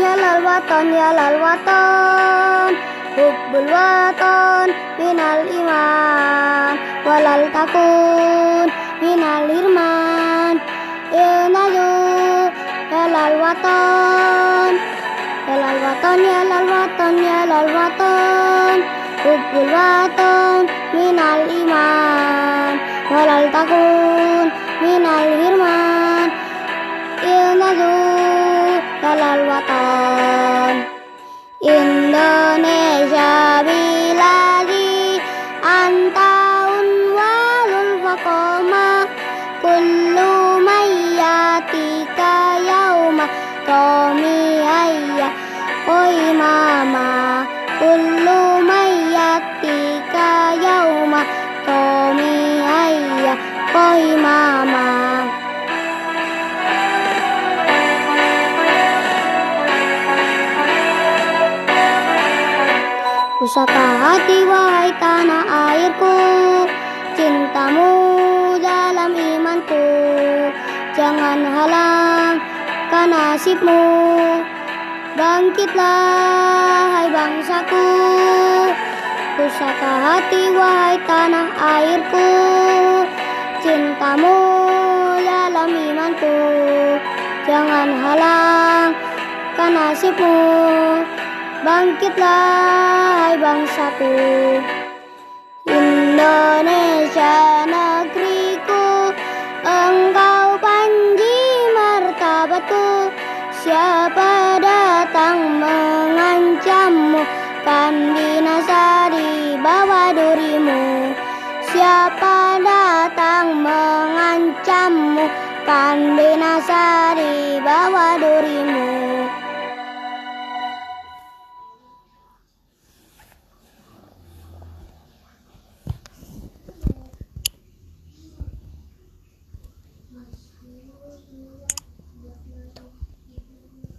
watan ya lal watan Hubbul watan minal iman. Walal takun minal irman. Ilnaju ya lal watan Ya lal watan ya lal watan ya lal watan Hubbul watan minal iman. Walal watan Indonesia biladi antaun walul faqoma kullu mayyatika yauma tomi ayya oi mama. Kullu mayyatika yauma tomi ayya oi mama Pusaka hati wahai tanah airku. Cintamu dalam imanku. Jangan halang nasibmu. Bangkitlah hai bangsaku. Pusaka hati wahai tanah airku. Cintamu dalam imanku. Jangan halang nasibmu Bangkitlah hai bangsaku. Indonesia negeriku Engkau panji martabatku Siapa datang mengancammu? Kan binasa di bawah durimu. Siapa datang mengancammu? Kan binasa di bawah durimu